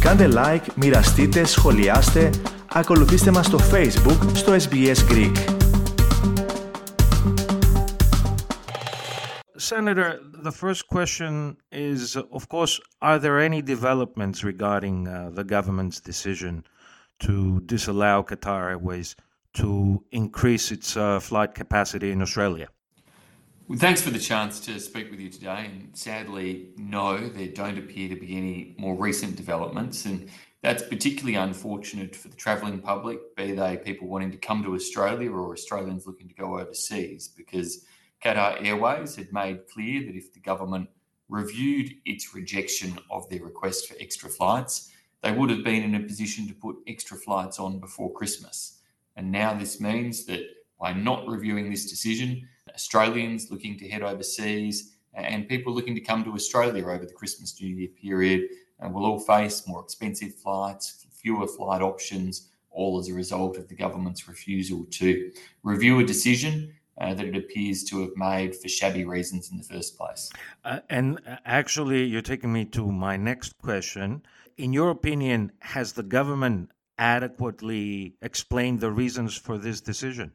Κάντε like, μοιραστείτε, σχολιάστε, ακολουθήστε μας στο Facebook, στο SBS Greek. Senator, the first question is of course, are there any developments regarding uh, the government's decision to disallow Qatar Airways to increase its uh, flight capacity in Australia? Well, thanks for the chance to speak with you today. And sadly, no, there don't appear to be any more recent developments. And that's particularly unfortunate for the travelling public, be they people wanting to come to Australia or Australians looking to go overseas, because Qatar Airways had made clear that if the government reviewed its rejection of their request for extra flights, they would have been in a position to put extra flights on before Christmas. And now this means that by not reviewing this decision, Australians looking to head overseas and people looking to come to Australia over the Christmas New Year period will all face more expensive flights, fewer flight options, all as a result of the government's refusal to review a decision uh, that it appears to have made for shabby reasons in the first place. Uh, and uh, actually, you're taking me to my next question. In your opinion, has the government adequately explained the reasons for this decision?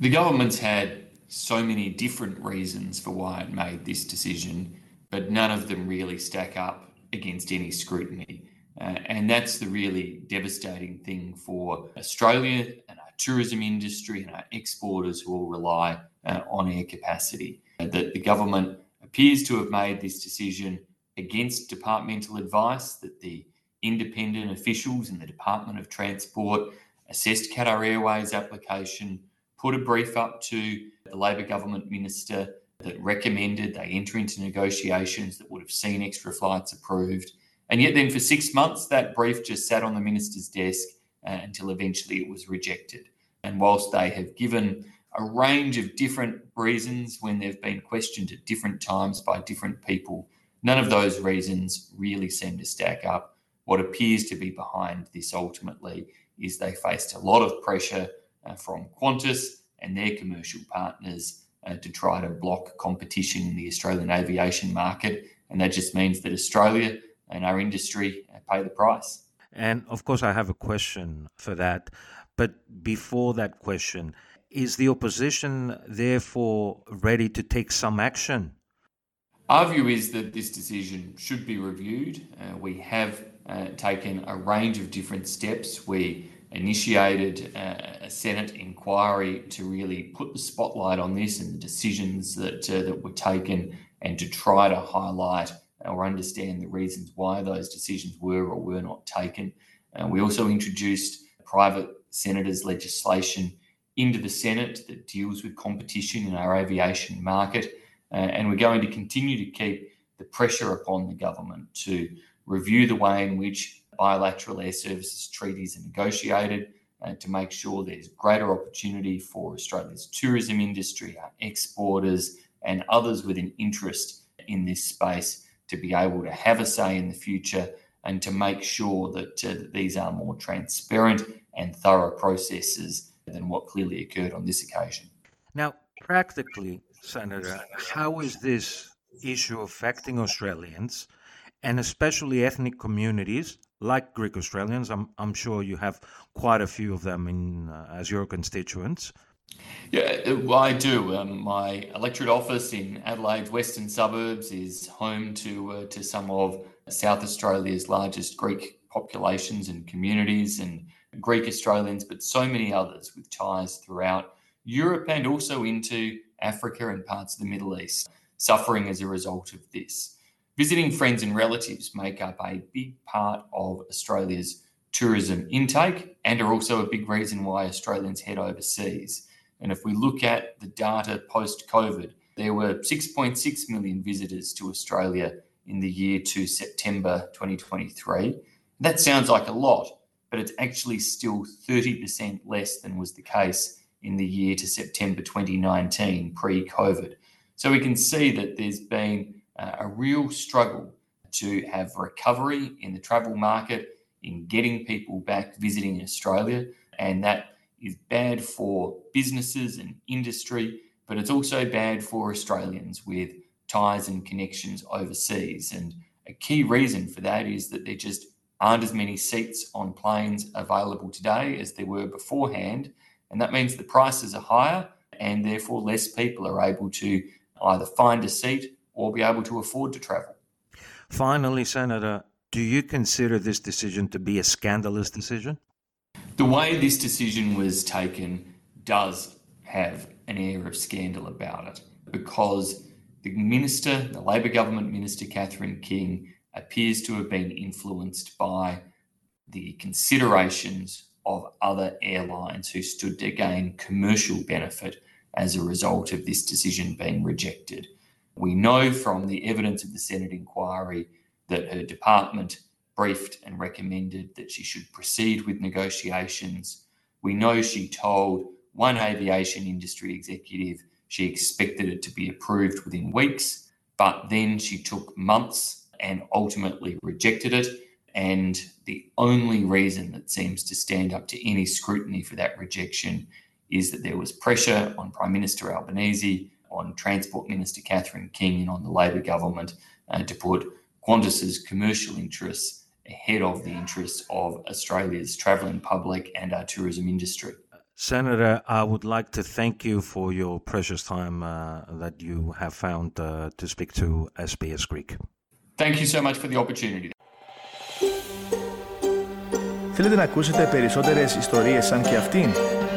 The government's had so many different reasons for why it made this decision, but none of them really stack up against any scrutiny. Uh, and that's the really devastating thing for Australia and our tourism industry and our exporters who all rely uh, on air capacity. Uh, that the government appears to have made this decision against departmental advice, that the independent officials in the Department of Transport assessed Qatar Airways' application, put a brief up to the Labor government minister that recommended they enter into negotiations that would have seen extra flights approved and yet, then for six months, that brief just sat on the minister's desk uh, until eventually it was rejected. And whilst they have given a range of different reasons when they've been questioned at different times by different people, none of those reasons really seem to stack up. What appears to be behind this ultimately is they faced a lot of pressure uh, from Qantas and their commercial partners uh, to try to block competition in the Australian aviation market. And that just means that Australia and our industry pay the price. And of course, I have a question for that. But before that question, is the opposition therefore ready to take some action? Our view is that this decision should be reviewed. Uh, we have uh, taken a range of different steps. We initiated uh, a Senate inquiry to really put the spotlight on this and the decisions that uh, that were taken, and to try to highlight or understand the reasons why those decisions were or were not taken. Uh, we also introduced private senators' legislation into the Senate that deals with competition in our aviation market. Uh, and we're going to continue to keep the pressure upon the government to review the way in which bilateral air services treaties are negotiated. Uh, to make sure there's greater opportunity for Australia's tourism industry, our exporters, and others with an interest in this space to be able to have a say in the future and to make sure that, uh, that these are more transparent and thorough processes than what clearly occurred on this occasion. Now, practically, Senator, how is this issue affecting Australians and especially ethnic communities like Greek Australians? I'm, I'm sure you have quite a few of them in, uh, as your constituents. Yeah, I do. Um, my electorate office in Adelaide's western suburbs is home to uh, to some of South Australia's largest Greek populations and communities, and Greek Australians, but so many others with ties throughout Europe and also into Africa and parts of the Middle East, suffering as a result of this. Visiting friends and relatives make up a big part of Australia's tourism intake and are also a big reason why Australians head overseas. And if we look at the data post COVID, there were 6.6 million visitors to Australia in the year to September 2023. That sounds like a lot, but it's actually still 30% less than was the case in the year to September 2019 pre COVID. So we can see that there's been Uh, a real struggle to have recovery in the travel market, in getting people back visiting Australia, and that is bad for businesses and industry, but it's also bad for Australians with ties and connections overseas. And a key reason for that is that there just aren't as many seats on planes available today as there were beforehand. And that means the prices are higher and therefore less people are able to either find a seat or be able to afford to travel. Finally, Senator, do you consider this decision to be a scandalous decision? The way this decision was taken does have an air of scandal about it because the minister, the Labor government minister, Catherine King, appears to have been influenced by the considerations of other airlines who stood to gain commercial benefit as a result of this decision being rejected. We know from the evidence of the Senate inquiry that her department briefed and recommended that she should proceed with negotiations. We know she told one aviation industry executive she expected it to be approved within weeks, but then she took months and ultimately rejected it. And the only reason that seems to stand up to any scrutiny for that rejection is that there was pressure on Prime Minister Albanese, on Transport Minister Catherine King, and on the Labor government uh, to put Qantas's commercial interests ahead of the interests of Australia's travelling public and our tourism industry. Senator, I would like to thank you for your precious time uh, that you have found uh, to speak to SBS Greek. Thank you so much for the opportunity. Θέλετε να ακούσετε περισσότερες ιστορίες σαν και αυτήν?